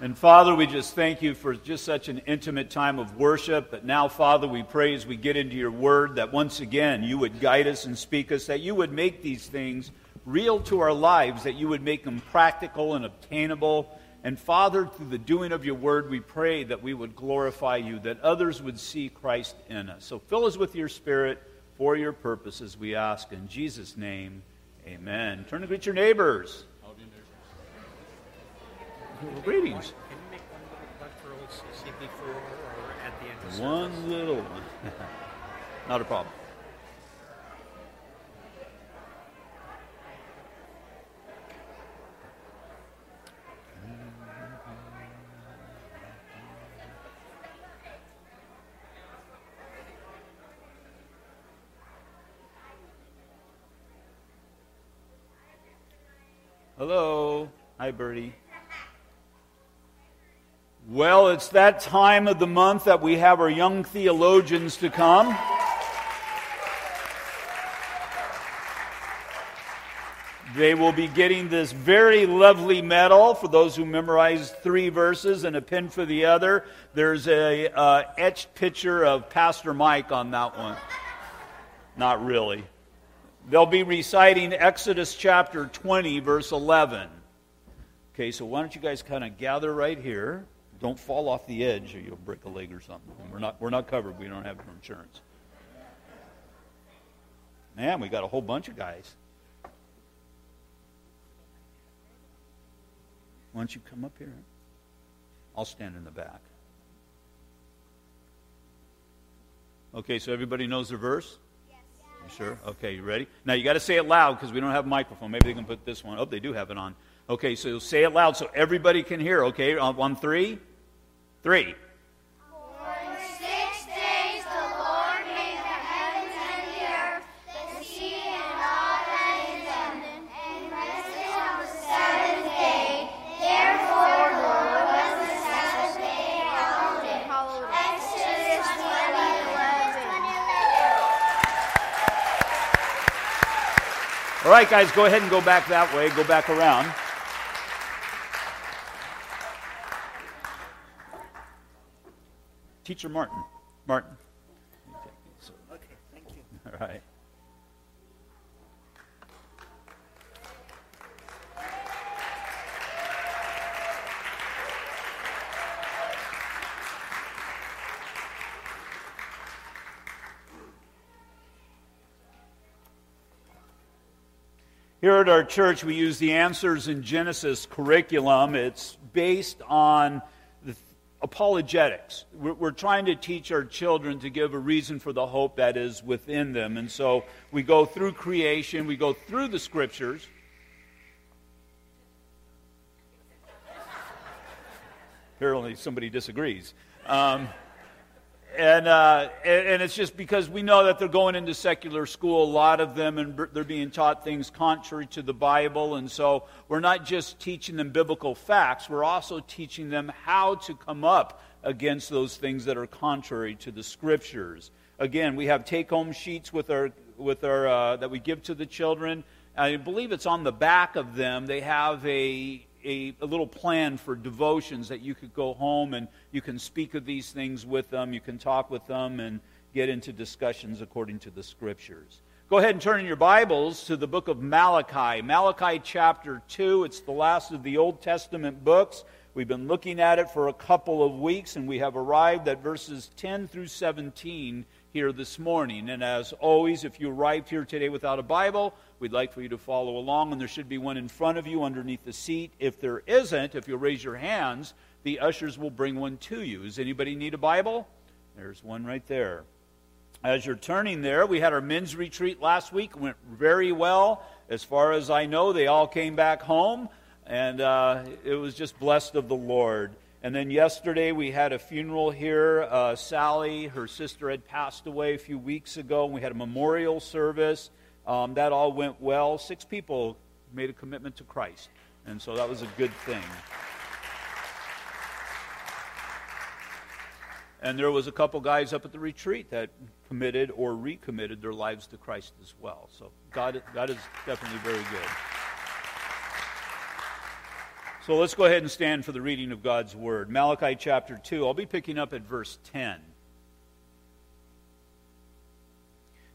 And Father, we just thank you for just such an intimate time of worship. But now, Father, we pray as we get into your word that once again you would guide us and speak us, that you would make these things real to our lives, that you would make them practical and obtainable. And Father, through the doing of your word, we pray that we would glorify you, that others would see Christ in us. So fill us with your spirit for your purposes, we ask. In Jesus' name, amen. Turn to greet your neighbors. Greetings. Can you make one little for old CB4 or at the end of One little one. Not a problem. Hello. Hi, Bertie. Well, it's that time of the month that we have our young theologians to come. They will be getting this very lovely medal for those who memorize three verses and a pin for the other. There's a uh, etched picture of Pastor Mike on that one. Not really. They'll be reciting Exodus chapter 20, verse 11. Okay, so why don't you guys kind of gather right here? Don't fall off the edge or you'll break a leg or something. We're not, we're not covered. We don't have insurance. Man, we got a whole bunch of guys. Why don't you come up here? I'll stand in the back. Okay, so everybody knows their verse? You sure? Okay, you ready? Now you got to say it loud because we don't have a microphone. Maybe they can put this one. Oh, they do have it on. Okay, so say it loud so everybody can hear. Okay, on, on three, three. For six days the Lord made the heavens and the earth, the sea and all that is in them, and rested on the seventh day. Therefore the Lord was the Sabbath day and hallowed it. Exodus 20, All right, guys, go ahead and go back that way. Go back around. Teacher Martin. Martin. Okay, thank you. All right. Here at our church, we use the Answers in Genesis curriculum. It's based on apologetics. We're, we're trying to teach our children to give a reason for the hope that is within them. And so we go through creation, we go through the scriptures. Apparently, somebody disagrees. Um, and, uh, and it's just because we know that they're going into secular school, a lot of them, and they're being taught things contrary to the Bible. And so we're not just teaching them biblical facts, we're also teaching them how to come up against those things that are contrary to the Scriptures. Again, we have take-home sheets with our with our uh, that we give to the children. I believe it's on the back of them. They have a a, a, little plan for devotions that you could go home and you can speak of these things with them, you can talk with them, and get into discussions according to the scriptures. Go ahead and turn in your Bibles to the book of Malachi. Malachi chapter 2. It's the last of the Old Testament books. We've been looking at it for a couple of weeks, and we have arrived at verses 10 through 17 here this morning. And as always, if you arrived here today without a Bible, we'd like for you to follow along, and there should be one in front of you underneath the seat. If there isn't, if you'll raise your hands, the ushers will bring one to you. Does anybody need a Bible? There's one right there. As you're turning there, we had our men's retreat last week. It went very well. As far as I know, they all came back home, and uh, it was just blessed of the Lord. And then yesterday we had a funeral here. Uh, Sally, her sister, had passed away a few weeks ago, and we had a memorial service. Um, that all went well. Six people made a commitment to Christ, and so that was a good thing. And there was a couple guys up at the retreat that committed or recommitted their lives to Christ as well. So God, God is definitely very good. So let's go ahead and stand for the reading of God's Word. Malachi chapter 2. I'll be picking up at verse 10.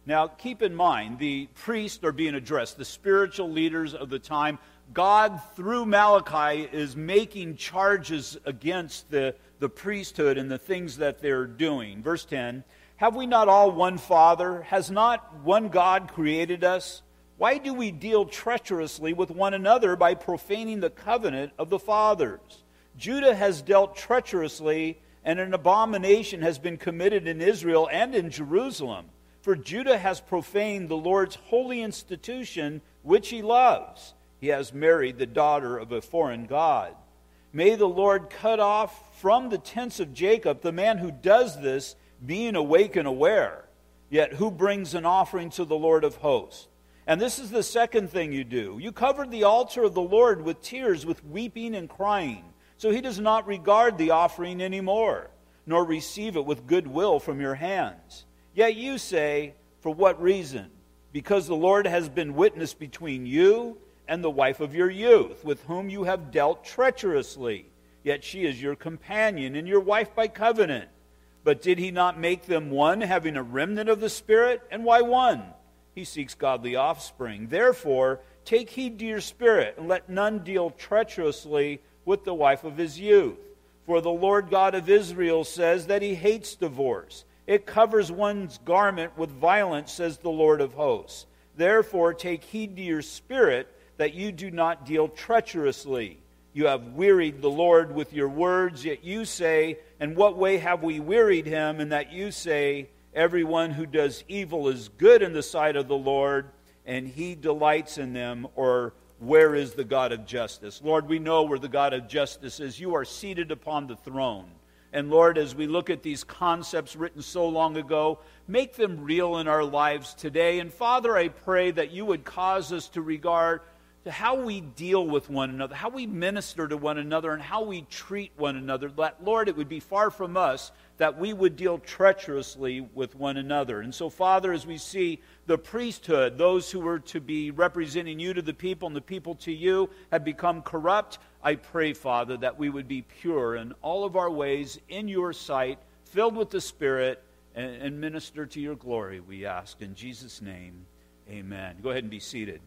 Now, keep in mind, the priests are being addressed, the spiritual leaders of the time. God, through Malachi, is making charges against the, the priesthood and the things that they're doing. Verse 10 Have we not all one Father? Has not one God created us? Why do we deal treacherously with one another by profaning the covenant of the fathers? Judah has dealt treacherously, and an abomination has been committed in Israel and in Jerusalem. For Judah has profaned the Lord's holy institution, which he loves. He has married the daughter of a foreign God. May the Lord cut off from the tents of Jacob the man who does this, being awake and aware, yet who brings an offering to the Lord of hosts. And this is the second thing you do. You covered the altar of the Lord with tears, with weeping and crying. So he does not regard the offering anymore, nor receive it with good will from your hands. Yet you say, For what reason? Because the Lord has been witness between you and the wife of your youth, with whom you have dealt treacherously. Yet she is your companion and your wife by covenant. But did he not make them one, having a remnant of the Spirit? And why one? He seeks godly offspring. Therefore, take heed to your spirit, and let none deal treacherously with the wife of his youth. For the Lord God of Israel says that he hates divorce it covers one's garment with violence, says the Lord of hosts. Therefore, take heed to your spirit that you do not deal treacherously. You have wearied the Lord with your words, yet you say, In what way have we wearied him? And that you say, Everyone who does evil is good in the sight of the Lord, and he delights in them. Or, where is the God of justice? Lord, we know where the God of justice is. You are seated upon the throne. And Lord, as we look at these concepts written so long ago, make them real in our lives today. And Father, I pray that you would cause us to regard to how we deal with one another, how we minister to one another, and how we treat one another. That, Lord, it would be far from us that we would deal treacherously with one another. And so, Father, as we see the priesthood, those who were to be representing you to the people and the people to you, have become corrupt, I pray, Father, that we would be pure in all of our ways in your sight, filled with the Spirit, and, minister to your glory, we ask. In Jesus' name, amen. Go ahead and be seated.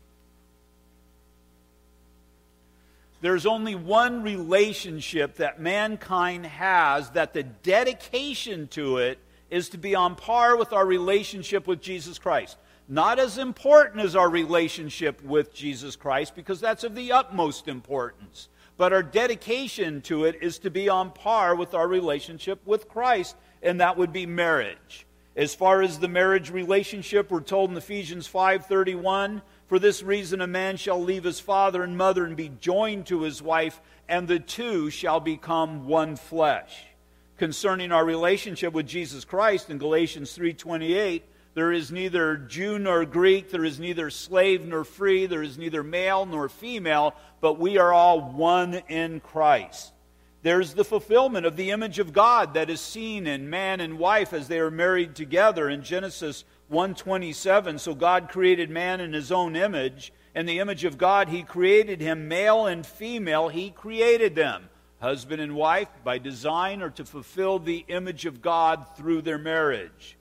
There's only one relationship that mankind has that the dedication to it is to be on par with our relationship with Jesus Christ. Not as important as our relationship with Jesus Christ, because that's of the utmost importance. But our dedication to it is to be on par with our relationship with Christ, and that would be marriage. As far as the marriage relationship, we're told in Ephesians 5:31, for this reason, a man shall leave his father and mother and be joined to his wife, and the two shall become one flesh. Concerning our relationship with Jesus Christ in Galatians 3:28, there is neither Jew nor Greek, there is neither slave nor free, there is neither male nor female, but we are all one in Christ. There's the fulfillment of the image of God that is seen in man and wife as they are married together in Genesis 127 so god created man in his own image. In the image of god he created him male and female he created them. Husband and wife by design or to fulfill the image of god through their marriage.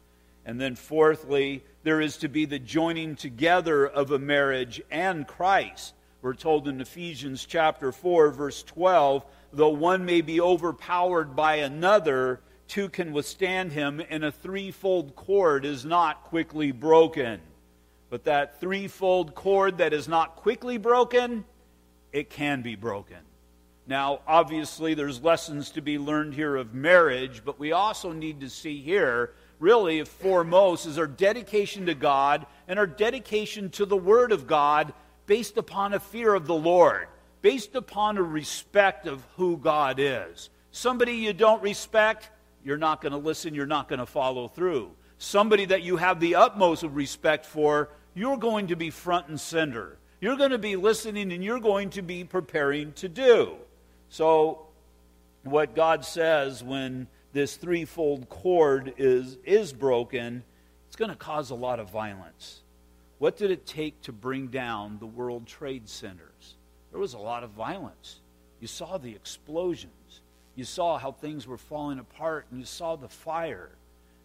And then fourthly there is to be the joining together of a marriage and christ. We're told in ephesians chapter 4 verse 12 though one may be overpowered by another two can withstand him, and a threefold cord is not quickly broken. But that threefold cord that is not quickly broken, it can be broken. Now, obviously, there's lessons to be learned here of marriage, but we also need to see here, really, foremost, is our dedication to God and our dedication to the Word of God based upon a fear of the Lord, based upon a respect of who God is. Somebody you don't respect, you're not going to listen, you're not going to follow through. Somebody that you have the utmost of respect for, you're going to be front and center. You're going to be listening and you're going to be preparing to do. So, what God says when this threefold cord is, is broken, it's going to cause a lot of violence. What did it take to bring down the World Trade Centers? There was a lot of violence. You saw the explosions. You saw how things were falling apart, and you saw the fire.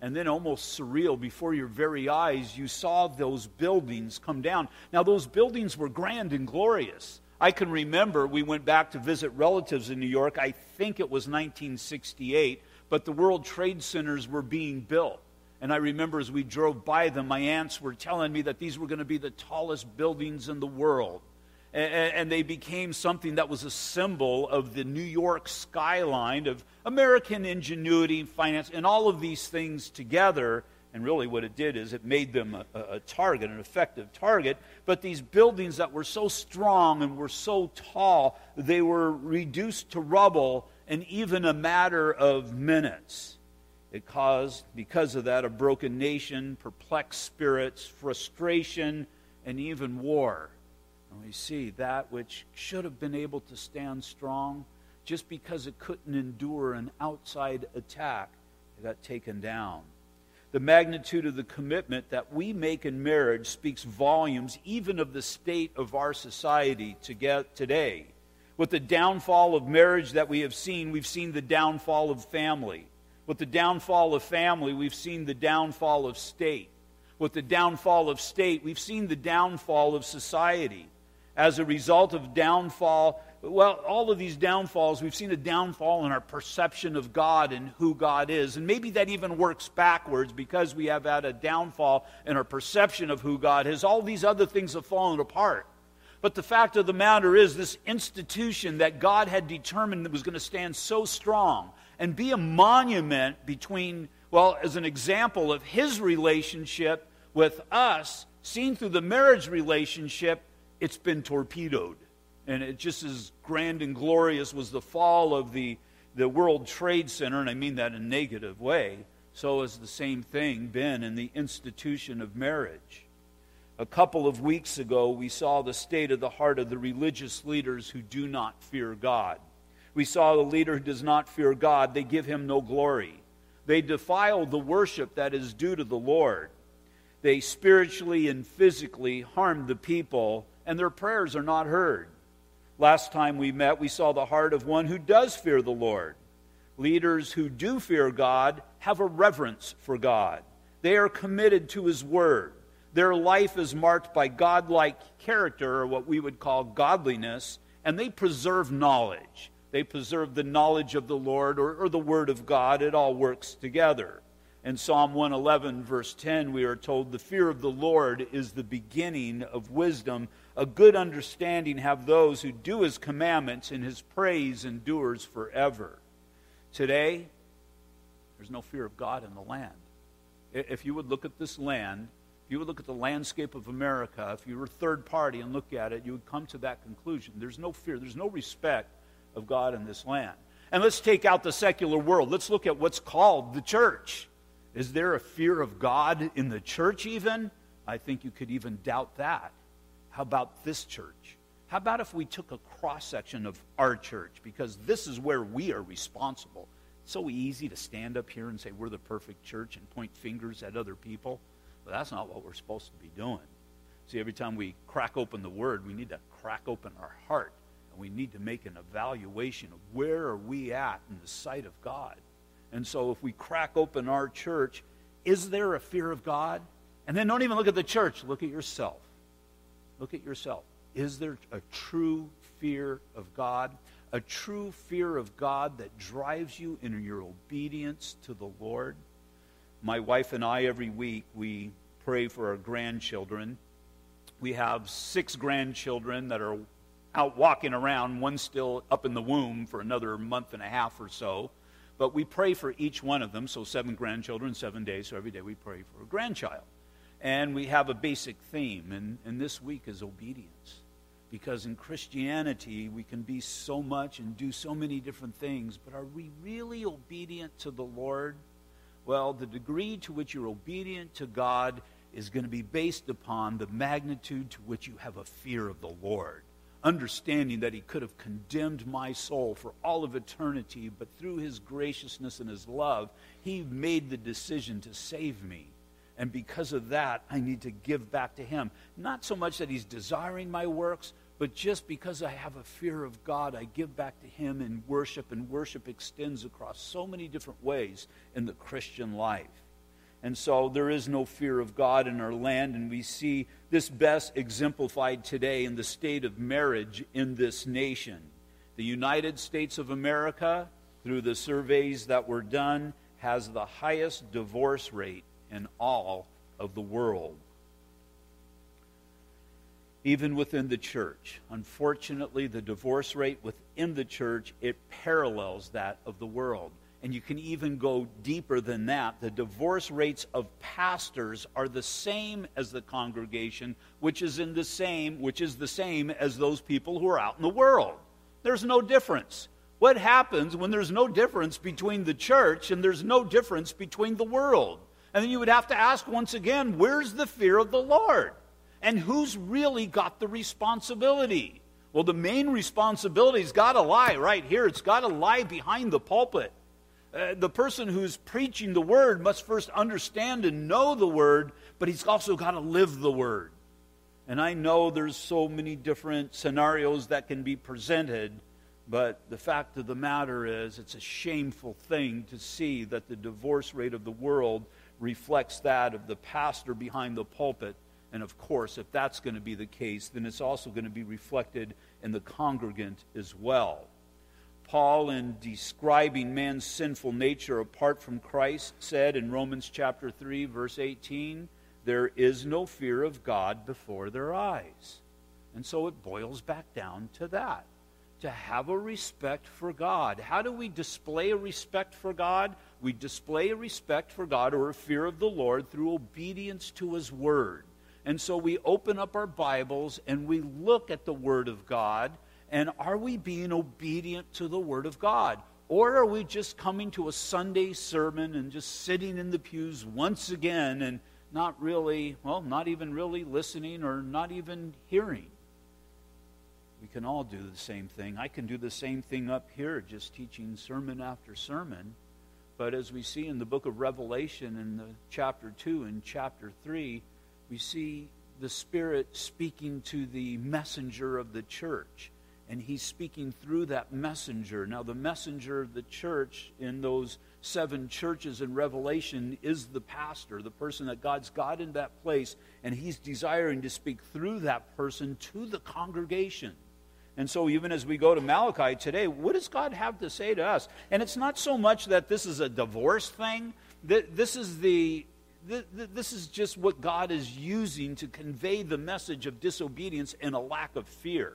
And then, almost surreal, before your very eyes, you saw those buildings come down. Now, those buildings were grand and glorious. I can remember we went back to visit relatives in New York. I think it was 1968, but the World Trade Centers were being built. And I remember as we drove by them, my aunts were telling me that these were going to be the tallest buildings in the world and, they became something that was a symbol of the New York skyline of American ingenuity, finance, and all of these things together. And really, what it did is it made them a, a, target, an effective target. But these buildings that were so strong and were so tall, they were reduced to rubble in even a matter of minutes. It caused, because of that, a broken nation, perplexed spirits, frustration, and even war. And we see that which should have been able to stand strong, just because it couldn't endure an outside attack, it got taken down. The magnitude of the commitment that we make in marriage speaks volumes even of the state of our society today. With the downfall of marriage that we have seen, we've seen the downfall of family. With the downfall of family, we've seen the downfall of state. With the downfall of state, we've seen the downfall of society as a result of downfall. Well, all of these downfalls, we've seen a downfall in our perception of God and who God is. And maybe that even works backwards because we have had a downfall in our perception of who God is. All these other things have fallen apart. But the fact of the matter is, this institution that God had determined that was going to stand so strong and be a monument between, well, as an example of his relationship with us, seen through the marriage relationship, it's been torpedoed. And it just as grand and glorious was the fall of the, the World Trade Center, and I mean that in a negative way, so has the same thing been in the institution of marriage. A couple of weeks ago, we saw the state of the heart of the religious leaders who do not fear God. We saw the leader who does not fear God, they give him no glory. They defile the worship that is due to the Lord. They spiritually and physically harm the people and their prayers are not heard. Last time we met, we saw the heart of one who does fear the Lord. Leaders who do fear God have a reverence for God. They are committed to His Word. Their life is marked by godlike character, or what we would call godliness, and they preserve knowledge. They preserve the knowledge of the Lord or, or the Word of God. It all works together. In Psalm 111, verse 10, we are told, The fear of the Lord is the beginning of wisdom. A good understanding have those who do his commandments, and his praise endures forever. Today, there's no fear of God in the land. If you would look at this land, if you would look at the landscape of America, if you were third party and look at it, you would come to that conclusion. There's no fear, there's no respect of God in this land. And let's take out the secular world. Let's look at what's called the church. Is there a fear of God in the church, even? I think you could even doubt that. How about this church? How about if we took a cross section of our church? Because this is where we are responsible. It's so easy to stand up here and say we're the perfect church and point fingers at other people. But that's not what we're supposed to be doing. See, every time we crack open the word, we need to crack open our heart. And we need to make an evaluation of where are we at in the sight of God. And so if we crack open our church, is there a fear of God? And then don't even look at the church, look at yourself. Look at yourself. Is there a true fear of God? A true fear of God that drives you in your obedience to the Lord? My wife and I, every week, we pray for our grandchildren. We have six grandchildren that are out walking around, one still up in the womb for another month and a half or so. But we pray for each one of them, so seven grandchildren, seven days, so every day we pray for a grandchild. And we have a basic theme, and, and this week is obedience. Because in Christianity, we can be so much and do so many different things, but are we really obedient to the Lord? Well, the degree to which you're obedient to God is going to be based upon the magnitude to which you have a fear of the Lord understanding that he could have condemned my soul for all of eternity, but through his graciousness and his love, he made the decision to save me. And because of that, I need to give back to him. Not so much that he's desiring my works, But just because I have a fear of God, I give back to Him in worship, and worship extends across so many different ways in the Christian life. And so there is no fear of God in our land, and we see this best exemplified today in the state of marriage in this nation. The United States of America, through the surveys that were done, has the highest divorce rate in all of the world. Even within the church. Unfortunately, the divorce rate within the church, it parallels that of the world and you can even go deeper than that. The divorce rates of pastors are the same as the congregation, which is in the same, which is the same as those people who are out in the world. There's no difference. What happens when there's no difference between the church and there's no difference between the world? And then you would have to ask once again, where's the fear of the Lord? And who's really got the responsibility? Well, the main responsibility's got to lie right here. It's got to lie behind the pulpit. Uh, the person who's preaching the word must first understand and know the word, but he's also got to live the word. And I know there's so many different scenarios that can be presented, but the fact of the matter is it's a shameful thing to see that the divorce rate of the world reflects that of the pastor behind the pulpit. And of course, if that's going to be the case, then it's also going to be reflected in the congregant as well. Paul, in describing man's sinful nature apart from Christ, said in Romans chapter 3, verse 18, there is no fear of God before their eyes. And so it boils back down to that to have a respect for God. How do we display a respect for God? We display a respect for God or a fear of the Lord through obedience to His Word. And so we open up our Bibles and we look at the Word of God and are we being obedient to the Word of God? Or are we just coming to a Sunday sermon and just sitting in the pews once again and not really, well, not even really listening or not even hearing? We can all do the same thing. I can do the same thing up here, just teaching sermon after sermon. But as we see in the book of Revelation, in the chapter 2 and chapter 3, we see the Spirit speaking to the messenger of the church and he's speaking through that messenger. Now, the messenger of the church in those seven churches in Revelation is the pastor, the person that God's got in that place, and he's desiring to speak through that person to the congregation. And so, even as we go to Malachi today, what does God have to say to us? And it's not so much that this is a divorce thing, this is the this is just what God is using to convey the message of disobedience and a lack of fear.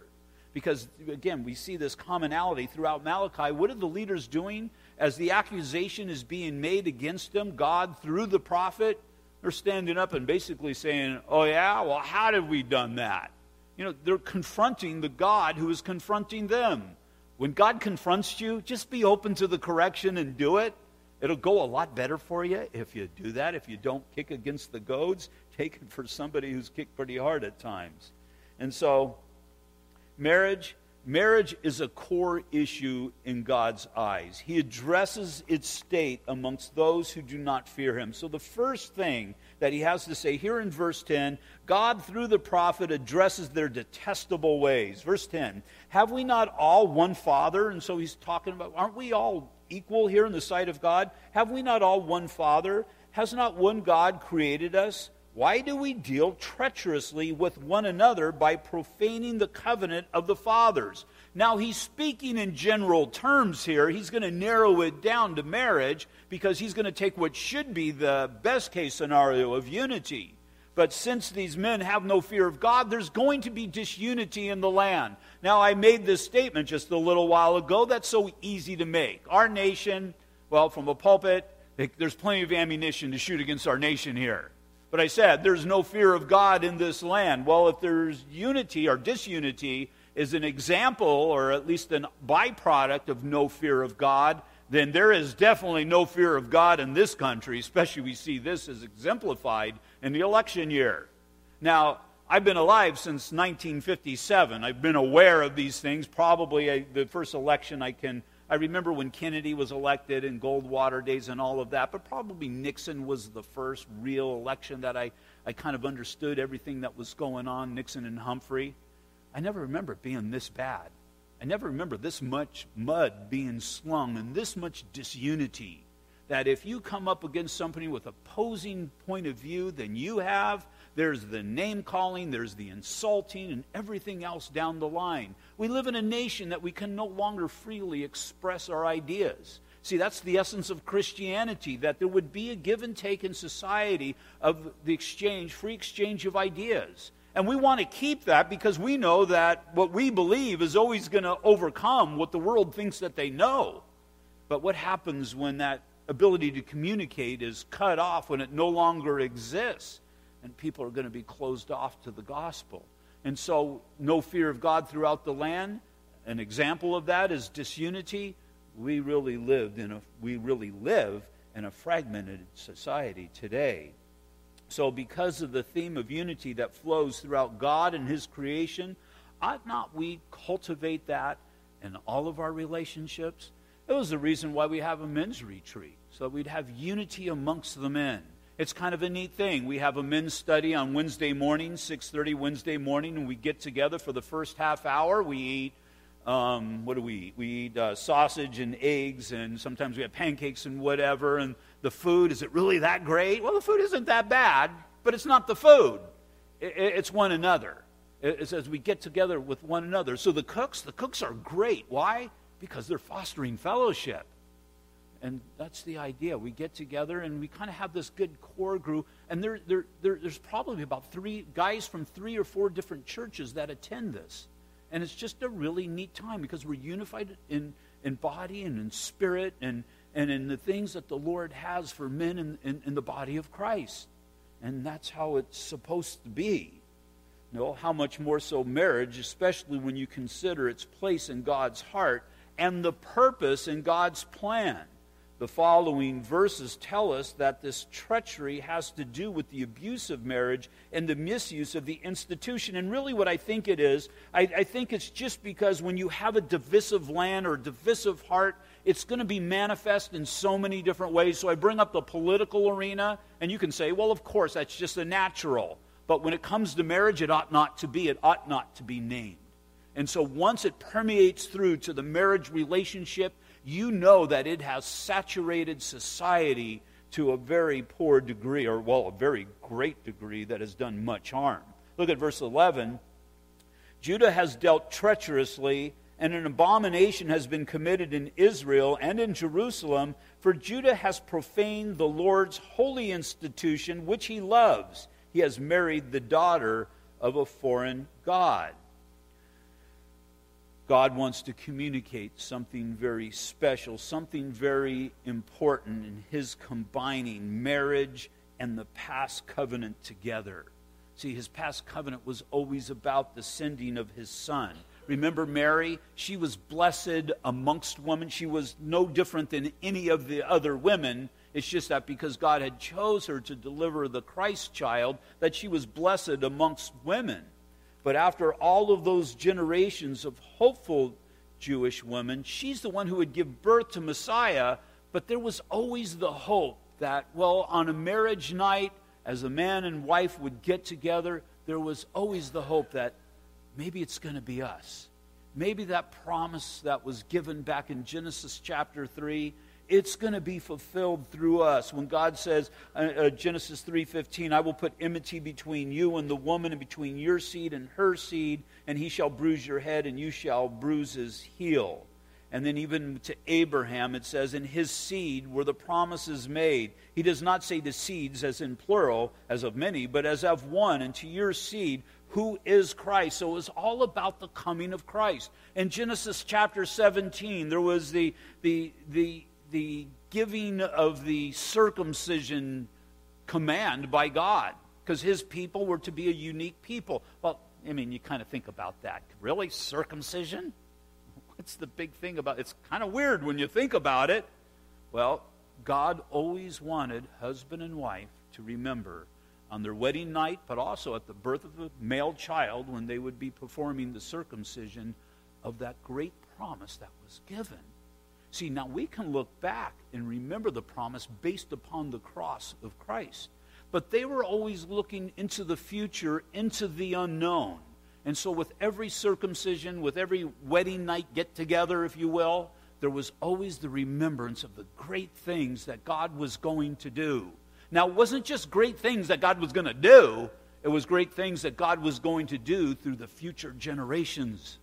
Because again we see this commonality throughout malachi. What are the leaders doing as the accusation is being made against them? God through the prophet they're standing up and basically saying oh yeah? Well how have we done that you know they're confronting the god who is confronting them when god confronts you just be open to the correction and do it it'll go a lot better for you if you do that if you don't kick against the goads take it for somebody who's kicked pretty hard at times and so Marriage, marriage is a core issue in God's eyes. He addresses its state amongst those who do not fear him. So the first thing that he has to say here in verse 10, God through the prophet addresses their detestable ways. Verse 10, have we not all one father? And so he's talking about aren't we all equal here in the sight of God? Have we not all one father? Has not one God created us? Why do we deal treacherously with one another by profaning the covenant of the fathers? Now, he's speaking in general terms here. He's going to narrow it down to marriage because he's going to take what should be the best case scenario of unity. But since these men have no fear of God, there's going to be disunity in the land. Now, I made this statement just a little while ago. That's so easy to make. Our nation, well, from a pulpit, there's plenty of ammunition to shoot against our nation here. But I said, there's no fear of God in this land. Well, if there's unity or disunity is an example or at least a byproduct of no fear of God, then there is definitely no fear of God in this country, especially we see this as exemplified in the election year. Now, I've been alive since 1957. I've been aware of these things. Probably I, the first election I can I remember when Kennedy was elected and Goldwater days and all of that, but probably Nixon was the first real election that I, I kind of understood everything that was going on, Nixon and Humphrey. I never remember it being this bad. I never remember this much mud being slung and this much disunity. That if you come up against somebody with opposing point of view than you have, there's the name calling, there's the insulting, and everything else down the line. We live in a nation that we can no longer freely express our ideas. See, that's the essence of Christianity, that there would be a give and take in society of the exchange, free exchange of ideas. And we want to keep that because we know that what we believe is always going to overcome what the world thinks that they know. But what happens when that ability to communicate is cut off, when it no longer exists? And people are going to be closed off to the gospel. And so, no fear of God throughout the land. An example of that is disunity. We really lived in a we really live in a fragmented society today. So, because of the theme of unity that flows throughout God and His creation, ought not we cultivate that in all of our relationships? It was the reason why we have a men's retreat, so that we'd have unity amongst the men. It's kind of a neat thing. We have a men's study on Wednesday morning, 6:30 Wednesday morning, and we get together for the first half hour. We eat um, what do we eat? We eat uh, sausage and eggs, and sometimes we have pancakes and whatever. And the food, is it really that great? Well, the food isn't that bad, but it's not the food, it, it's one another. It's as we get together with one another. So the cooks, the cooks are great. Why? Because they're fostering fellowship. And that's the idea. We get together and we kind of have this good core group. And there, there, there, there's probably about three guys from three or four different churches that attend this. And it's just a really neat time because we're unified in, in body and in spirit and, and in the things that the Lord has for men in, in, in the body of Christ. And that's how it's supposed to be. Know, how much more so marriage, especially when you consider its place in God's heart and the purpose in God's plan. The following verses tell us that this treachery has to do with the abuse of marriage and the misuse of the institution. And really, what I think it is, I, I think it's just because when you have a divisive land or divisive heart, it's going to be manifest in so many different ways. So I bring up the political arena, and you can say, well, of course, that's just a natural. But when it comes to marriage, it ought not to be. It ought not to be named. And so once it permeates through to the marriage relationship, you know that it has saturated society to a very poor degree, or, well, a very great degree that has done much harm. Look at verse 11. Judah has dealt treacherously, and an abomination has been committed in Israel and in Jerusalem, for Judah has profaned the Lord's holy institution, which he loves. He has married the daughter of a foreign God. God wants to communicate something very special, something very important in His combining marriage and the past covenant together. See, His past covenant was always about the sending of His Son. Remember Mary? She was blessed amongst women. She was no different than any of the other women. It's just that because God had chose her to deliver the Christ child, that she was blessed amongst women. But after all of those generations of hopeful Jewish women, she's the one who would give birth to Messiah. But there was always the hope that, well, on a marriage night, as a man and wife would get together, there was always the hope that maybe it's going to be us. Maybe that promise that was given back in Genesis chapter 3 it's going to be fulfilled through us when god says uh, uh, genesis 3.15 i will put enmity between you and the woman and between your seed and her seed and he shall bruise your head and you shall bruise his heel and then even to abraham it says in his seed were the promises made he does not say the seeds as in plural as of many but as of one and to your seed who is Christ. So it was all about the coming of Christ. In Genesis chapter 17, there was the, the, the the giving of the circumcision command by God because his people were to be a unique people. Well, I mean, you kind of think about that. Really? Circumcision? What's the big thing about it? It's kind of weird when you think about it. Well, God always wanted husband and wife to remember on their wedding night, but also at the birth of a male child when they would be performing the circumcision of that great promise that was given. See, now we can look back and remember the promise based upon the cross of Christ. But they were always looking into the future, into the unknown. And so, with every circumcision, with every wedding night get together, if you will, there was always the remembrance of the great things that God was going to do. Now, it wasn't just great things that God was going to do, it was great things that God was going to do through the future generations.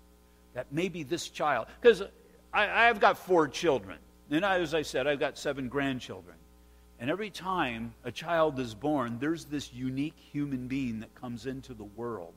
That maybe this child, because I've got four children, and as I said, I've got seven grandchildren. And every time a child is born, there's this unique human being that comes into the world.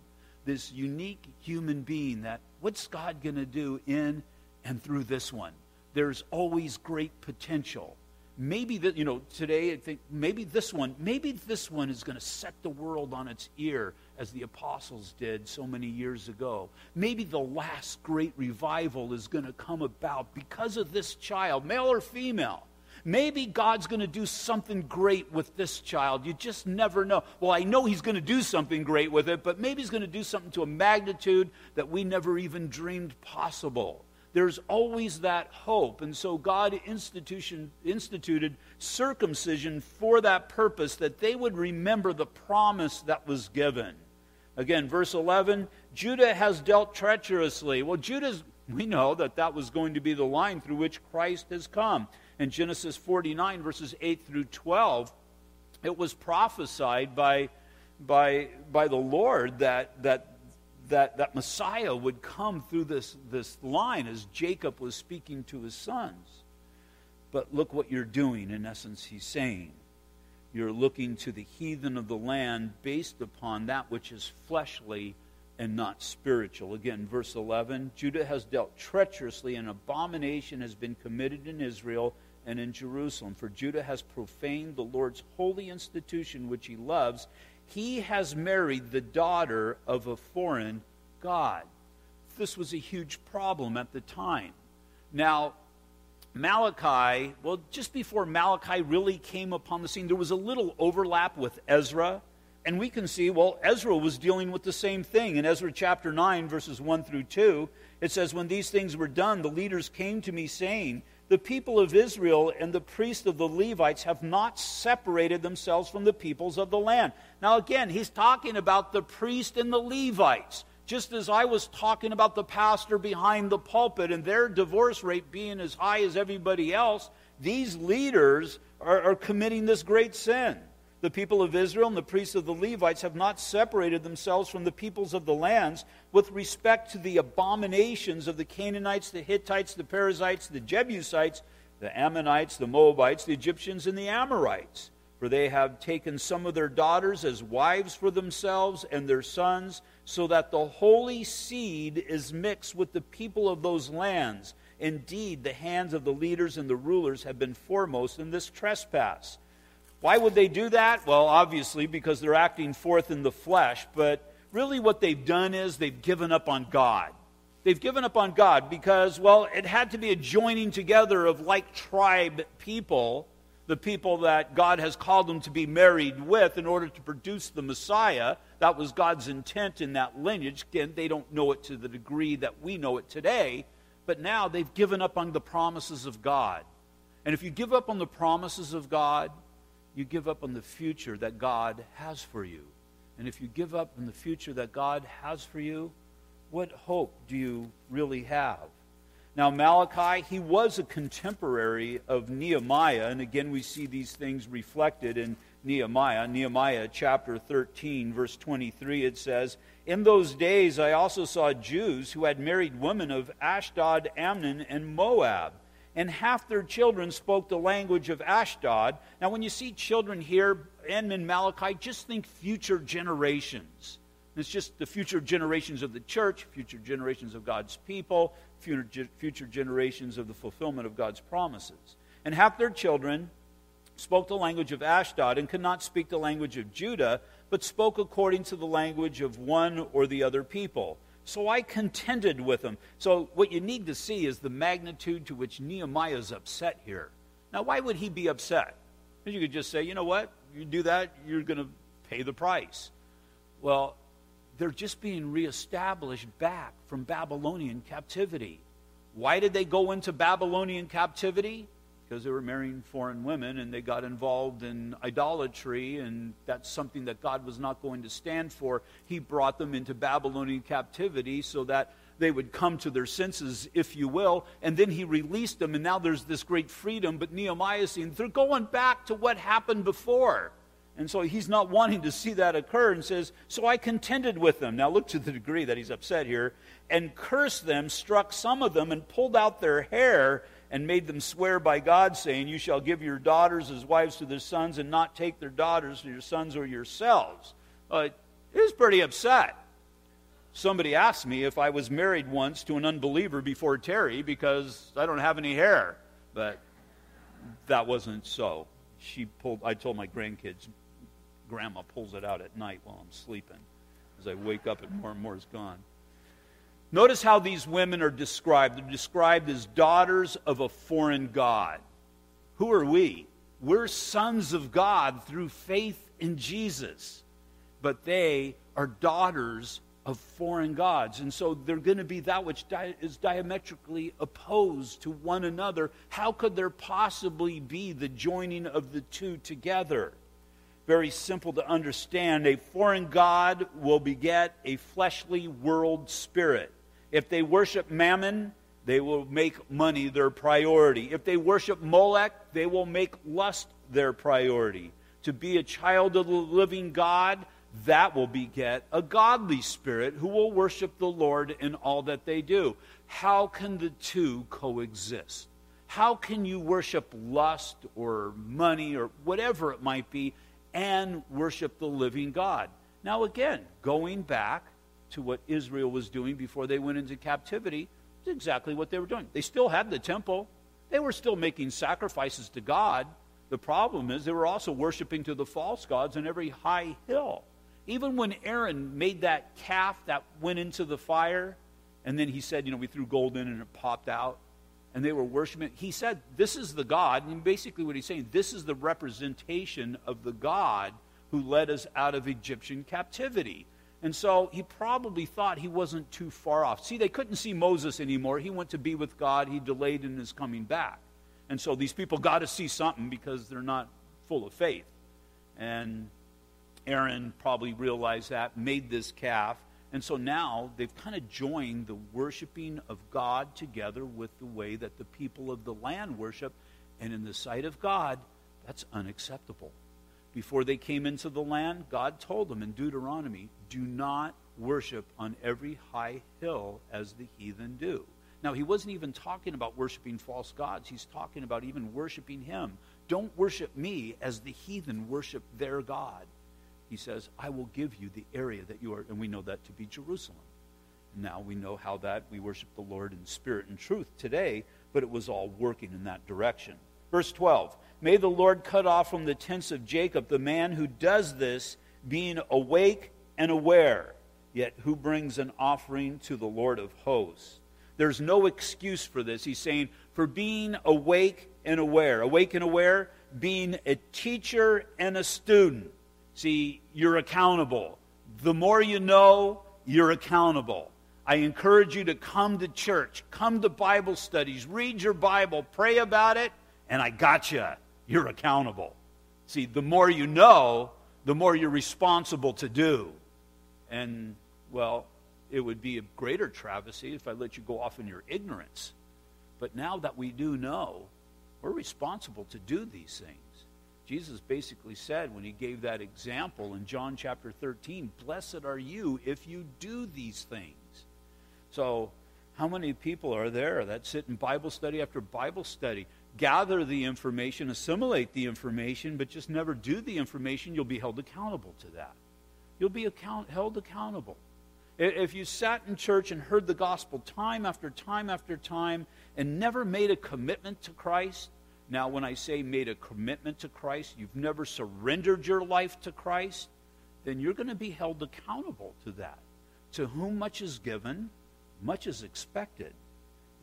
This unique human being that, what's God going to do in and through this one? There's always great potential. Maybe that, you know, today I think maybe this one, maybe this one is going to set the world on its ear as the apostles did so many years ago. Maybe the last great revival is going to come about because of this child, male or female. Maybe God's going to do something great with this child. You just never know. Well, I know He's going to do something great with it, but maybe He's going to do something to a magnitude that we never even dreamed possible. There's always that hope. And so God instituted circumcision for that purpose, that they would remember the promise that was given. Again, verse 11 Judah has dealt treacherously. Well, Judah's, we know that that was going to be the line through which Christ has come in Genesis 49, verses 8 through 12, it was prophesied by, by, by the Lord that, that, that, that Messiah would come through this, this line as Jacob was speaking to his sons. But look what you're doing, in essence, he's saying. You're looking to the heathen of the land based upon that which is fleshly and not spiritual. Again, verse 11 Judah has dealt treacherously, and abomination has been committed in Israel and in Jerusalem. For Judah has profaned the Lord's holy institution which he loves. He has married the daughter of a foreign God. This was a huge problem at the time. Now, Malachi, well, just before Malachi really came upon the scene, there was a little overlap with Ezra. And we can see, well, Ezra was dealing with the same thing. In Ezra chapter 9, verses 1 through 2, it says, When these things were done, the leaders came to me, saying, the people of Israel and the priests of the Levites have not separated themselves from the peoples of the land. Now, again, he's talking about the priest and the Levites. Just as I was talking about the pastor behind the pulpit and their divorce rate being as high as everybody else, these leaders are, are committing this great sin. The people of Israel and the priests of the Levites have not separated themselves from the peoples of the lands with respect to the abominations of the Canaanites, the Hittites, the Perizzites, the Jebusites, the Ammonites, the Moabites, the Egyptians, and the Amorites. For they have taken some of their daughters as wives for themselves and their sons, so that the holy seed is mixed with the people of those lands. Indeed, the hands of the leaders and the rulers have been foremost in this trespass. Why would they do that? Well, obviously, because they're acting forth in the flesh, but really what they've done is they've given up on God. They've given up on God because, well, it had to be a joining together of like tribe people, the people that God has called them to be married with in order to produce the Messiah. That was God's intent in that lineage. Again, they don't know it to the degree that we know it today, but now they've given up on the promises of God. And if you give up on the promises of God, you give up on the future that God has for you. And if you give up on the future that God has for you, what hope do you really have? Now, Malachi, he was a contemporary of Nehemiah, and again, we see these things reflected in Nehemiah. Nehemiah chapter 13, verse 23, it says, In those days I also saw Jews who had married women of Ashdod, Ammon, and Moab and half their children spoke the language of Ashdod. Now, when you see children here and in Malachi, just think future generations. It's just the future generations of the church, future generations of God's people, future, generations of the fulfillment of God's promises. And half their children spoke the language of Ashdod and could not speak the language of Judah, but spoke according to the language of one or the other people. So I contended with them. So what you need to see is the magnitude to which Nehemiah is upset here. Now, why would he be upset? Because you could just say, you know what? You do that, you're going to pay the price. Well, they're just being reestablished back from Babylonian captivity. Why did they go into Babylonian captivity? because they were marrying foreign women and they got involved in idolatry, and that's something that God was not going to stand for. He brought them into Babylonian captivity so that they would come to their senses, if you will, and then he released them, and now there's this great freedom. But Nehemiah saying they're going back to what happened before. And so he's not wanting to see that occur and says, So I contended with them. Now look to the degree that he's upset here. And cursed them, struck some of them, and pulled out their hair and made them swear by God, saying, You shall give your daughters as wives to their sons, and not take their daughters to your sons or yourselves. Uh, he was pretty upset. Somebody asked me if I was married once to an unbeliever before Terry because I don't have any hair. But that wasn't so. She pulled, I told my grandkids, Grandma pulls it out at night while I'm sleeping. As I wake up and more and more is gone. Notice how these women are described. They're described as daughters of a foreign God. Who are we? We're sons of God through faith in Jesus. But they are daughters of foreign gods. And so they're going to be that which di- is diametrically opposed to one another. How could there possibly be the joining of the two together? Very simple to understand. A foreign God will beget a fleshly world spirit. If they worship mammon, they will make money their priority. If they worship Molech, they will make lust their priority. To be a child of the living God, that will beget a godly spirit who will worship the Lord in all that they do. How can the two coexist? How can you worship lust or money or whatever it might be and worship the living God? Now, again, going back to what Israel was doing before they went into captivity, is exactly what they were doing. They still had the temple, they were still making sacrifices to God. The problem is they were also worshiping to the false gods on every high hill. Even when Aaron made that calf that went into the fire, and then he said, you know, we threw gold in and it popped out, and they were worshiping, he said, this is the God. And basically, what he's saying, this is the representation of the God who led us out of Egyptian captivity. And so he probably thought he wasn't too far off. See, they couldn't see Moses anymore. He went to be with God, he delayed in his coming back. And so these people got to see something because they're not full of faith. And Aaron probably realized that, made this calf. And so now they've kind of joined the worshiping of God together with the way that the people of the land worship. And in the sight of God, that's unacceptable. Before they came into the land, God told them in Deuteronomy do not worship on every high hill as the heathen do. Now, he wasn't even talking about worshiping false gods, he's talking about even worshiping him. Don't worship me as the heathen worship their God he says, I will give you the area that you are, and we know that to be Jerusalem. Now we know how that we worship the Lord in spirit and truth today, but it was all working in that direction. Verse 12 May the Lord cut off from the tents of Jacob the man who does this, being awake and aware, yet who brings an offering to the Lord of hosts. There's no excuse for this. He's saying, for being awake and aware. Awake and aware, being a teacher and a student. See, you're accountable. The more you know, you're accountable. I encourage you to come to church, come to Bible studies, read your Bible, pray about it, and I got you. You're accountable. See, the more you know, the more you're responsible to do. And, well, it would be a greater travesty if I let you go off in your ignorance. But now that we do know, we're responsible to do these things. Jesus basically said when he gave that example in John chapter 13, Blessed are you if you do these things. So, how many people are there that sit in Bible study after Bible study, gather the information, assimilate the information, but just never do the information? You'll be held accountable to that. You'll be account- held accountable. If you sat in church and heard the gospel time after time after time and never made a commitment to Christ, now, when I say made a commitment to Christ, you've never surrendered your life to Christ, then you're going to be held accountable to that. To whom much is given, much is expected.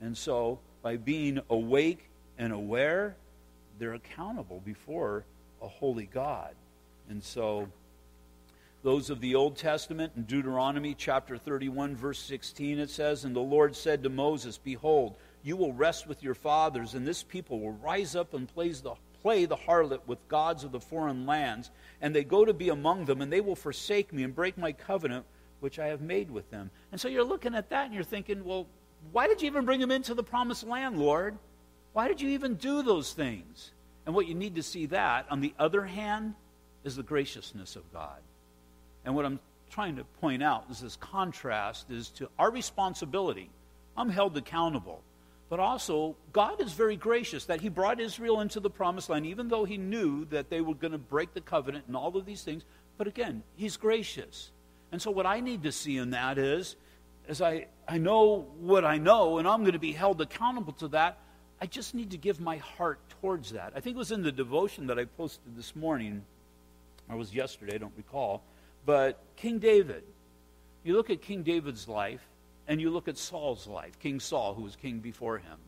And so, by being awake and aware, they're accountable before a holy God. And so, those of the Old Testament in Deuteronomy chapter 31, verse 16, it says, And the Lord said to Moses, Behold, you will rest with your fathers, and this people will rise up and plays the, play the harlot with gods of the foreign lands, and they go to be among them, and they will forsake me and break my covenant which I have made with them. And so you're looking at that and you're thinking, well, why did you even bring them into the promised land, Lord? Why did you even do those things? And what you need to see that, on the other hand, is the graciousness of God. And what I'm trying to point out is this contrast is to our responsibility. I'm held accountable. But also, God is very gracious that He brought Israel into the promised land, even though He knew that they were going to break the covenant and all of these things. But again, He's gracious. And so, what I need to see in that is, as I, I know what I know, and I'm going to be held accountable to that, I just need to give my heart towards that. I think it was in the devotion that I posted this morning, or was yesterday, I don't recall. But King David, you look at King David's life, and you look at Saul's life, King Saul, who was king before him.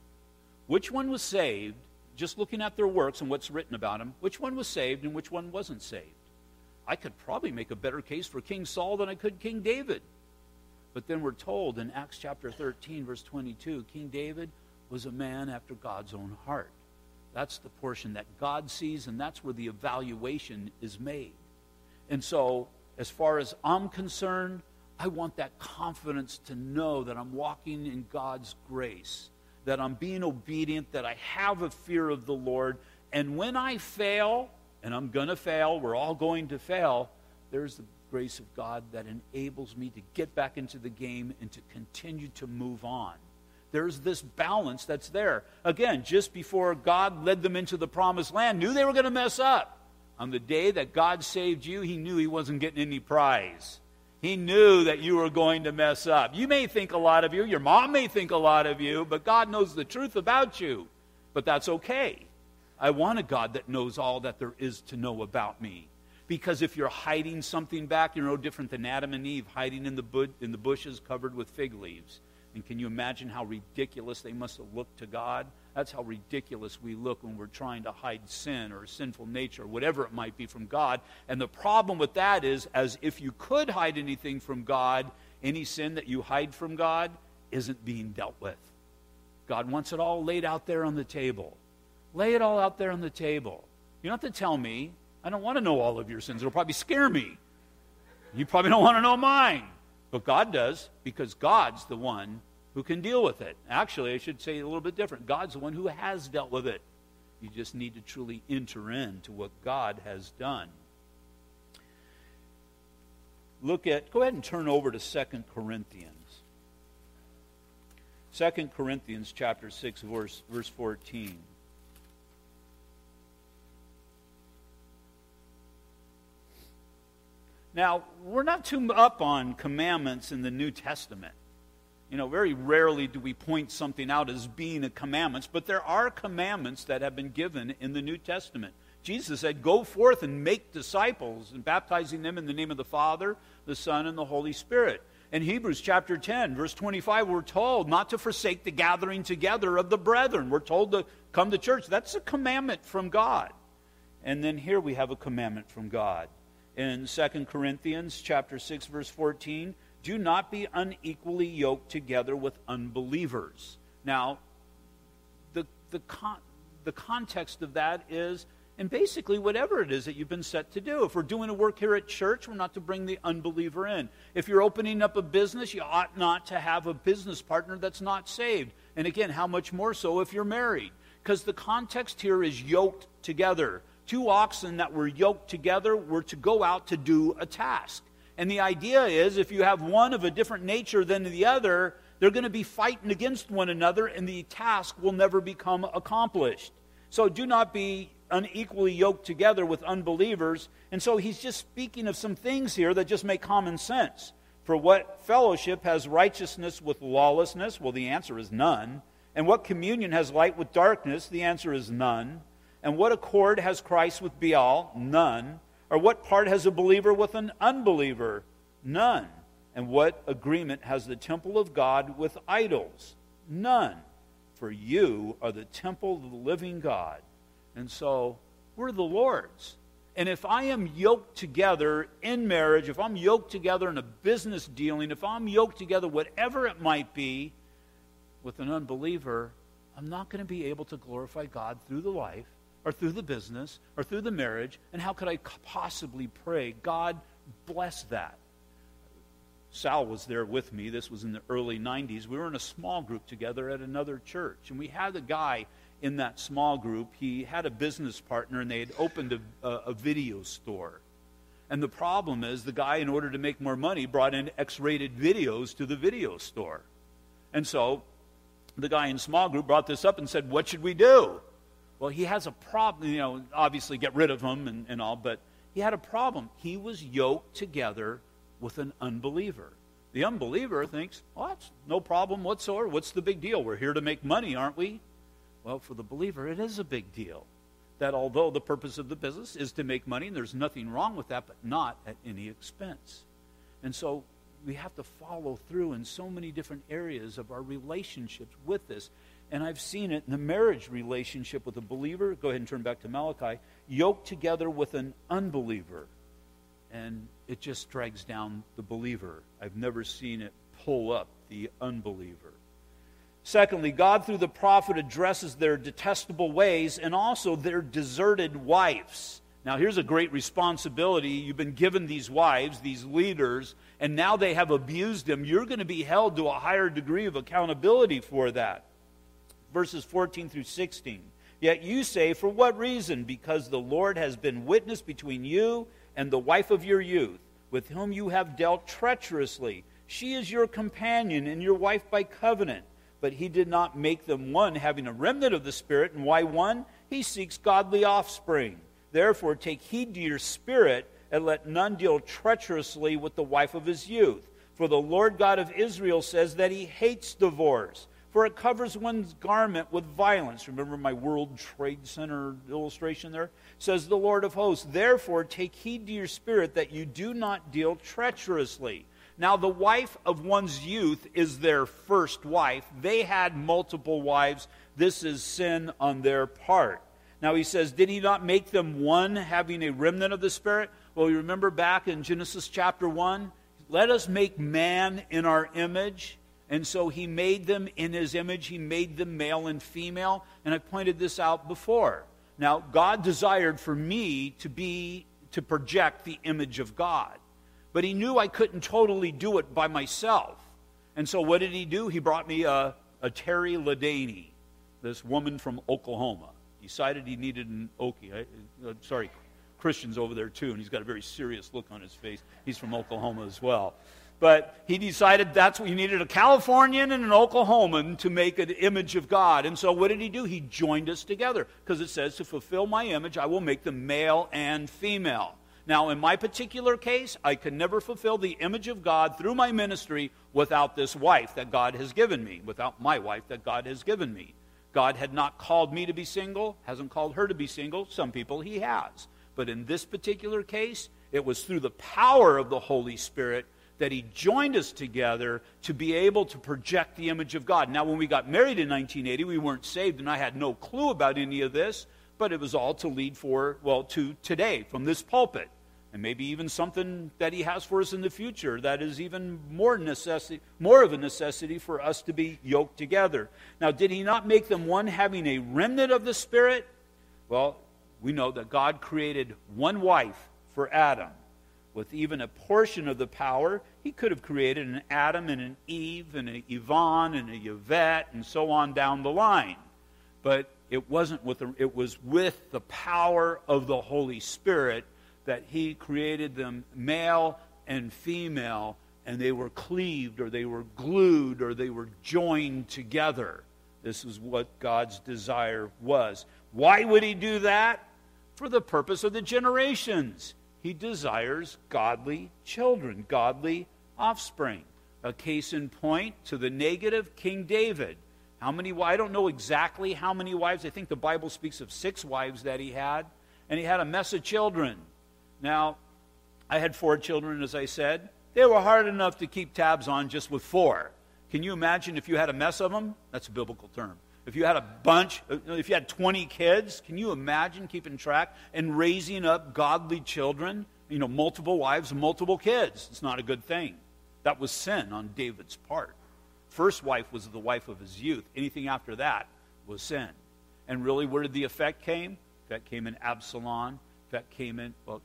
Which one was saved, just looking at their works and what's written about them, which one was saved and which one wasn't saved? I could probably make a better case for King Saul than I could King David. But then we're told in Acts chapter 13, verse 22, King David was a man after God's own heart. That's the portion that God sees, and that's where the evaluation is made. And so, as far as I'm concerned, I want that confidence to know that I'm walking in God's grace, that I'm being obedient, that I have a fear of the Lord. And when I fail, and I'm going to fail, we're all going to fail, there's the grace of God that enables me to get back into the game and to continue to move on. There's this balance that's there. Again, just before God led them into the promised land, knew they were going to mess up. On the day that God saved you, he knew he wasn't getting any prize. He knew that you were going to mess up. You may think a lot of you, your mom may think a lot of you, but God knows the truth about you. But that's okay. I want a God that knows all that there is to know about me. Because if you're hiding something back, you're no different than Adam and Eve hiding in the, bu- in the bushes covered with fig leaves. And can you imagine how ridiculous they must have looked to God? That's how ridiculous we look when we're trying to hide sin or sinful nature, or whatever it might be from God. And the problem with that is, as if you could hide anything from God, any sin that you hide from God isn't being dealt with. God wants it all laid out there on the table. Lay it all out there on the table. You don't have to tell me. I don't want to know all of your sins. It'll probably scare me. You probably don't want to know mine. But God does, because God's the one who can deal with it. Actually, I should say a little bit different. God's the one who has dealt with it. You just need to truly enter into what God has done. Look at, go ahead and turn over to 2 Corinthians. 2 Corinthians chapter 6, verse, verse 14. Now, we're not too up on commandments in the New Testament. You know, very rarely do we point something out as being a commandment, but there are commandments that have been given in the New Testament. Jesus said, Go forth and make disciples, and baptizing them in the name of the Father, the Son, and the Holy Spirit. In Hebrews chapter 10, verse 25, we're told not to forsake the gathering together of the brethren. We're told to come to church. That's a commandment from God. And then here we have a commandment from God in 2 Corinthians chapter 6 verse 14, do not be unequally yoked together with unbelievers. Now, the, the, con- the context of that is, and basically whatever it is that you've been set to do. If we're doing a work here at church, we're not to bring the unbeliever in. If you're opening up a business, you ought not to have a business partner that's not saved. And again, how much more so if you're married? Because the context here is yoked together two oxen that were yoked together were to go out to do a task. And the idea is if you have one of a different nature than the other, they're going to be fighting against one another, and the task will never become accomplished. So do not be unequally yoked together with unbelievers. And so he's just speaking of some things here that just make common sense. For what fellowship has righteousness with lawlessness? Well, the answer is none. And what communion has light with darkness? The answer is none. And what accord has Christ with Baal? None. Or what part has a believer with an unbeliever? None. And what agreement has the temple of God with idols? None. For you are the temple of the living God. And so we're the Lord's. And if I am yoked together in marriage, if I'm yoked together in a business dealing, if I'm yoked together, whatever it might be, with an unbeliever, I'm not going to be able to glorify God through the life or through the business or through the marriage. And how could I possibly pray, God, bless that? Sal was there with me. This was in the early 90s. We were in a small group together at another church. And we had a guy in that small group. He had a business partner, and they had opened a, a, video store. And the problem is, the guy, in order to make more money, brought in X rated videos to the video store. And so the guy in small group brought this up and said, What should we do? Well, he has a problem, you know, obviously get rid of him and, and all, but he had a problem. He was yoked together with an unbeliever. The unbeliever thinks, well, that's no problem whatsoever. What's the big deal? We're here to make money, aren't we? Well, for the believer, it is a big deal. That although the purpose of the business is to make money, and there's nothing wrong with that, but not at any expense. And so we have to follow through in so many different areas of our relationships with this. And I've seen it in the marriage relationship with a believer. Go ahead and turn back to Malachi. Yoked together with an unbeliever. And it just drags down the believer. I've never seen it pull up the unbeliever. Secondly, God through the prophet addresses their detestable ways and also their deserted wives. Now, here's a great responsibility. You've been given these wives, these leaders, and now they have abused them. You're going to be held to a higher degree of accountability for that. Verses 14 through 16. Yet you say, For what reason? Because the Lord has been witness between you and the wife of your youth, with whom you have dealt treacherously. She is your companion and your wife by covenant. But he did not make them one, having a remnant of the Spirit. And why one? He seeks godly offspring. Therefore, take heed to your spirit, and let none deal treacherously with the wife of his youth. For the Lord God of Israel says that he hates divorce, for it covers one's garment with violence. Remember my World Trade Center illustration there? Says the Lord of hosts, Therefore, take heed to your spirit that you do not deal treacherously. Now, the wife of one's youth is their first wife. They had multiple wives. This is sin on their part. Now, he says, Did he not make them one, having a remnant of the Spirit? Well, you remember back in Genesis chapter 1? Let us make man in our image. And so he made them in his image. He made them male and female. And I pointed this out before. Now, God desired for me to be, to project the image of God. But he knew I couldn't totally do it by myself. And so what did he do? He brought me a, a Terry Ladaney, this woman from Oklahoma decided he needed an Okie. Uh, sorry, Christian's over there too, and he's got a very serious look on his face. He's from Oklahoma as well. But he decided that's what he needed a Californian and an Oklahoman to make an image of God. And so what did he do? He joined us together because it says, To fulfill my image, I will make them male and female. Now, in my particular case, I can never fulfill the image of God through my ministry without this wife that God has given me, without my wife that God has given me. God had not called me to be single, hasn't called her to be single. Some people he has. But in this particular case, it was through the power of the Holy Spirit that he joined us together to be able to project the image of God. Now, when we got married in 1980, we weren't saved, and I had no clue about any of this, but it was all to lead for, well, to today, from this pulpit and maybe even something that he has for us in the future that is even more necessity more of a necessity for us to be yoked together. Now did he not make them one having a remnant of the spirit? Well we know that god created one wife for adam with even a portion of the power he could have created an adam and an eve and an yvonne and a yvette and so on down the line but it wasn't with the, it was with the power of the holy spirit that he created them male and female, and they were cleaved or they were glued or they were joined together. This is what God's desire was. Why would he do that? For the purpose of the generations. He desires godly children, godly offspring. A case in point to the negative, King David. How many? I don't know exactly how many wives. I think the Bible speaks of six wives that he had, and he had a mess of children. Now, I had four children, as I said. They were hard enough to keep tabs on just with four. Can you imagine if you had a mess of them? That's a biblical term. If you had a bunch, uh, if you had 20 kids, can you imagine keeping track and raising up godly children? You know, multiple wives, multiple kids. It's not a good thing. That was sin on David's part. First wife was the wife of his youth. Anything after that was sin. And really, where did the effect came? That came in Absalom. That came in, well,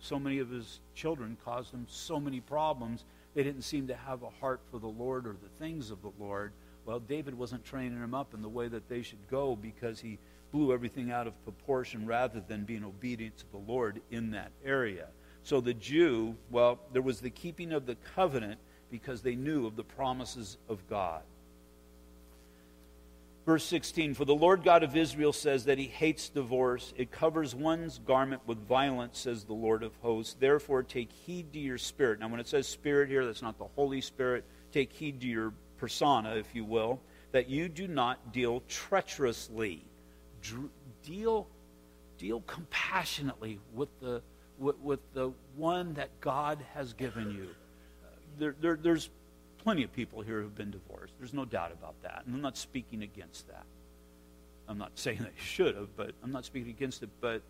so many of his children caused him so many problems. They didn't seem to have a heart for the Lord or the things of the Lord. Well, David wasn't training them up in the way that they should go because he blew everything out of proportion rather than being obedient to the Lord in that area. So the Jew, well, there was the keeping of the covenant because they knew of the promises of God. Verse 16 For the Lord God of Israel says that he hates divorce. It covers one's garment with violence, says the Lord of hosts. Therefore, take heed to your spirit. Now, when it says spirit here, that's not the Holy Spirit. Take heed to your persona, if you will, that you do not deal treacherously. Deal, deal compassionately with the, with, with the one that God has given you. There, there, there's plenty of people here who've been divorced. There's no doubt about that. And I'm not speaking against that. I'm not saying they should have, but I'm not speaking against it. But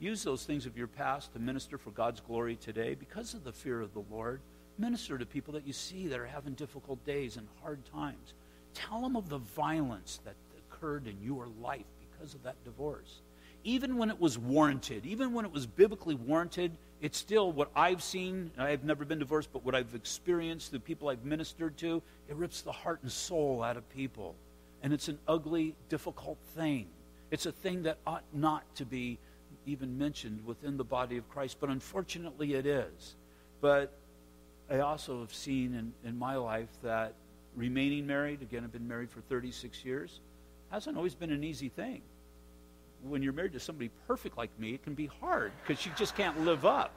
use those things of your past to minister for God's glory today because of the fear of the Lord. Minister to people that you see that are having difficult days and hard times. Tell them of the violence that occurred in your life because of that divorce. Even when it was warranted, even when it was biblically warranted, it's still what I've seen. I've never been divorced, but what I've experienced, the people I've ministered to, it rips the heart and soul out of people. And it's an ugly, difficult thing. It's a thing that ought not to be even mentioned within the body of Christ, but unfortunately it is. But I also have seen in, in my life that remaining married, again, I've been married for 36 years, hasn't always been an easy thing when you're married to somebody perfect like me, it can be hard because you just can't live up.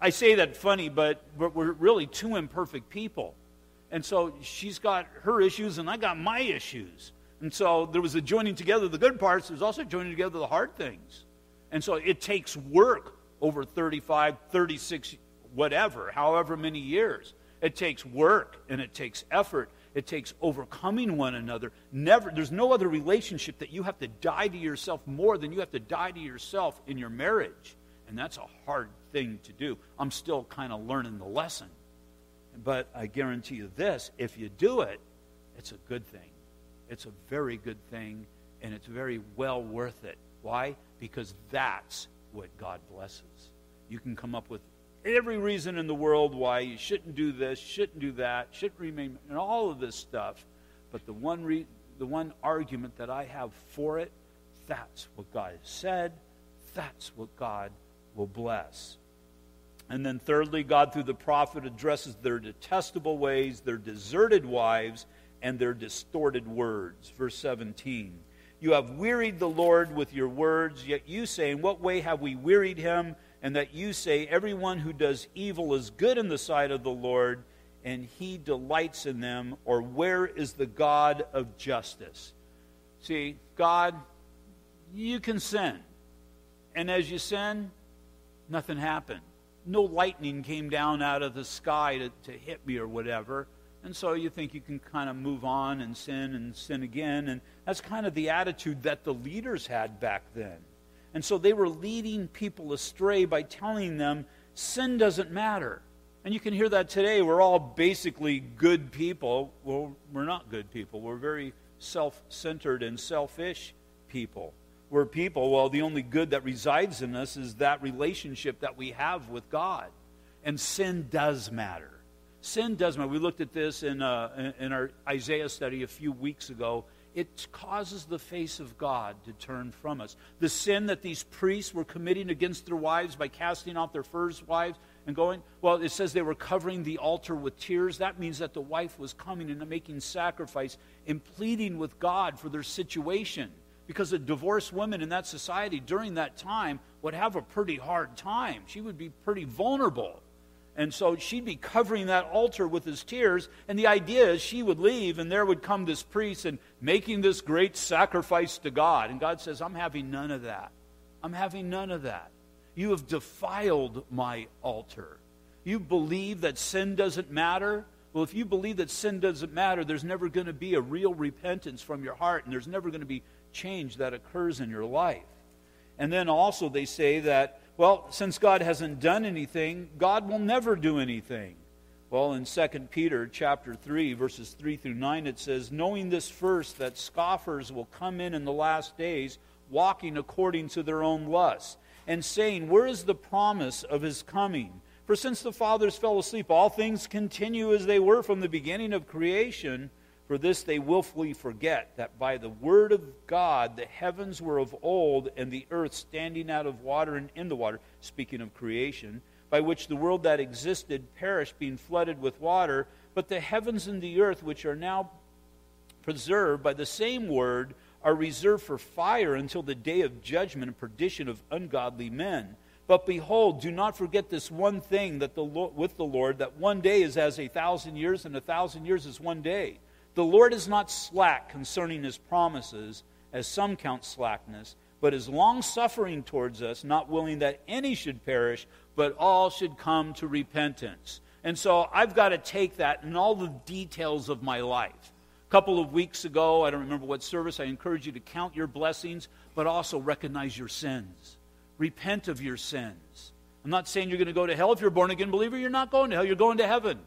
I say that funny, but, but we're really two imperfect people. And so she's got her issues, and I got my issues. And so there was a joining together the good parts, there's also joining together the hard things. And so it takes work over 35, 36, whatever, however many years. It takes work and it takes effort it takes overcoming one another. Never, there's no other relationship that you have to die to yourself more than you have to die to yourself in your marriage. And that's a hard thing to do. I'm still kind of learning the lesson. But I guarantee you this if you do it, it's a good thing. It's a very good thing, and it's very well worth it. Why? Because that's what God blesses. You can come up with every reason in the world why you shouldn't do this, shouldn't do that, shouldn't remain, and all of this stuff. But the one, re- the one argument that I have for it, that's what God has said, that's what God will bless. And then, thirdly, God, through the prophet, addresses their detestable ways, their deserted wives, and their distorted words. Verse 17 You have wearied the Lord with your words, yet you say, In what way have we wearied him? And that you say, Everyone who does evil is good in the sight of the Lord, and he delights in them, or where is the God of justice? See, God, you can sin. And as you sin, nothing happened. No lightning came down out of the sky to, to hit me or whatever. And so you think you can kind of move on and sin and sin again. And that's kind of the attitude that the leaders had back then. And so they were leading people astray by telling them sin doesn't matter. And you can hear that today. We're all basically good people. Well, we're not good people. We're very self centered and selfish people. We're people, well, the only good that resides in us is that relationship that we have with God. And sin does matter. Sin does matter. We looked at this in, uh, in our Isaiah study a few weeks ago it causes the face of God to turn from us. The sin that these priests were committing against their wives by casting off their first wives and going, well, it says they were covering the altar with tears. That means that the wife was coming and making sacrifice and pleading with God for their situation. Because a divorced woman in that society during that time would have a pretty hard time. She would be pretty vulnerable. And so she'd be covering that altar with his tears. And the idea is she would leave, and there would come this priest and making this great sacrifice to God. And God says, I'm having none of that. I'm having none of that. You have defiled my altar. You believe that sin doesn't matter? Well, if you believe that sin doesn't matter, there's never going to be a real repentance from your heart, and there's never going to be change that occurs in your life. And then also, they say that well, since God hasn't done anything, God will never do anything. Well, in 2 Peter chapter 3, verses 3 through 9, it says, Knowing this first, that scoffers will come in in the last days, walking according to their own lusts, and saying, Where is the promise of his coming? For since the fathers fell asleep, all things continue as they were from the beginning of creation. For this they wilfully forget that by the word of God the heavens were of old, and the earth standing out of water and in the water, speaking of creation by which the world that existed perished, being flooded with water, but the heavens and the earth, which are now preserved by the same word, are reserved for fire until the day of judgment and perdition of ungodly men. But behold, do not forget this one thing that the Lord, with the Lord, that one day is as a thousand years, and a thousand years is one day. The Lord is not slack concerning his promises, as some count slackness, but is long suffering towards us, not willing that any should perish, but all should come to repentance. And so I've got to take that in all the details of my life. A couple of weeks ago, I don't remember what service, I encourage you to count your blessings, but also recognize your sins. Repent of your sins. I'm not saying you're going to go to hell if you're a born again believer. You're not going to hell, you're going to heaven.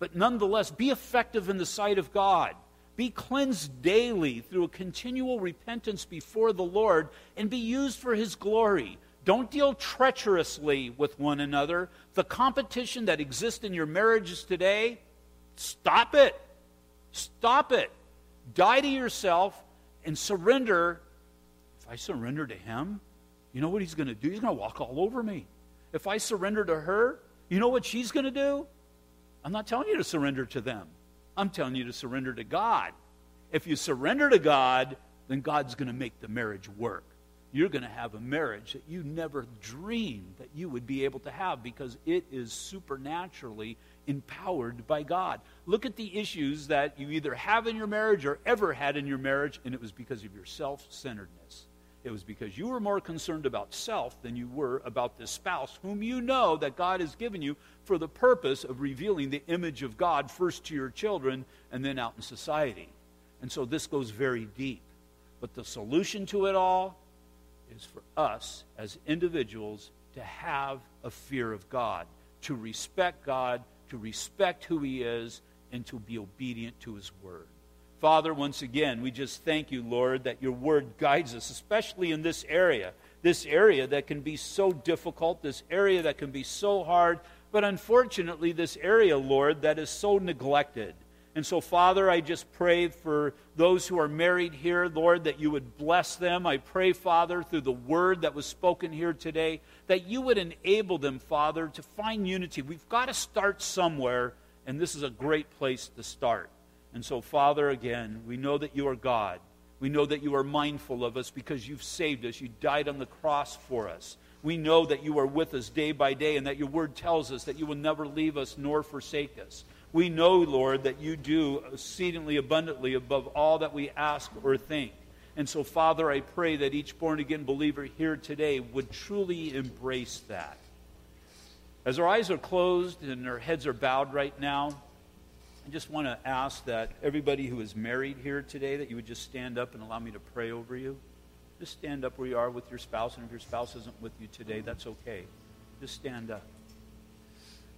But nonetheless, be effective in the sight of God. Be cleansed daily through a continual repentance before the Lord and be used for His glory. Don't deal treacherously with one another. The competition that exists in your marriages today, stop it. Stop it. Die to yourself and surrender. If I surrender to him, you know what he's going to do? He's going to walk all over me. If I surrender to her, you know what she's going to do? I'm not telling you to surrender to them. I'm telling you to surrender to God. If you surrender to God, then God's going to make the marriage work you're going to have a marriage that you never dreamed that you would be able to have because it is supernaturally empowered by God. Look at the issues that you either have in your marriage or ever had in your marriage, and it was because of your self centeredness. It was because you were more concerned about self than you were about the spouse, whom you know that God has given you for the purpose of revealing the image of God first to your children and then out in society. And so this goes very deep. But the solution to it all is for us as individuals to have a fear of God, to respect God, to respect who He is, and to be obedient to His word. Father, once again, we just thank you, Lord, that your word guides us, especially in this area. This area that can be so difficult, this area that can be so hard, but unfortunately, this area, Lord, that is so neglected. And so, Father, I just pray for those who are married here, Lord, that you would bless them. I pray, Father, through the word that was spoken here today, that you would enable them, Father, to find unity. We've got to start somewhere, and this is a great place to start. And so, Father, again, we know that you are God. We know that you are mindful of us because you've saved us. You died on the cross for us. We know that you are with us day by day and that your word tells us that you will never leave us nor forsake us. We know, Lord, that you do exceedingly abundantly above all that we ask or think. And so, Father, I pray that each born again believer here today would truly embrace that. As our eyes are closed and our heads are bowed right now, I just want to ask that everybody who is married here today, that you would just stand up and allow me to pray over you. Just stand up where you are with your spouse, and if your spouse isn't with you today, that's okay. Just stand up.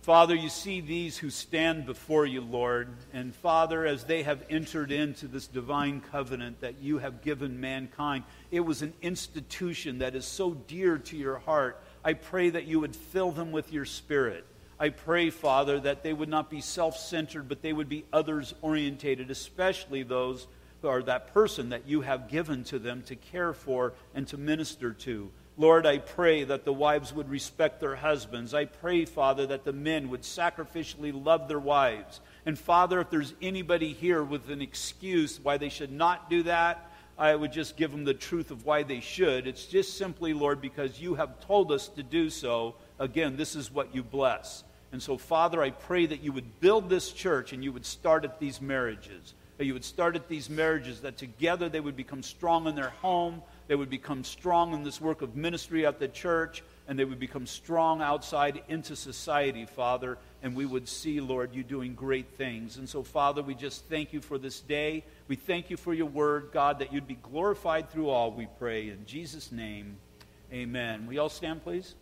Father, you see these who stand before you, Lord. And Father, as they have entered into this divine covenant that you have given mankind, it was an institution that is so dear to your heart. I pray that you would fill them with your spirit. I pray, Father, that they would not be self centered, but they would be others orientated, especially those who are that person that you have given to them to care for and to minister to. Lord, I pray that the wives would respect their husbands. I pray, Father, that the men would sacrificially love their wives. And Father, if there's anybody here with an excuse why they should not do that, I would just give them the truth of why they should. It's just simply, Lord, because you have told us to do so. Again, this is what you bless. And so, Father, I pray that you would build this church and you would start at these marriages. That you would start at these marriages, that together they would become strong in their home, they would become strong in this work of ministry at the church, and they would become strong outside into society, Father. And we would see, Lord, you doing great things. And so, Father, we just thank you for this day. We thank you for your word, God, that you'd be glorified through all, we pray. In Jesus' name, amen. We all stand, please?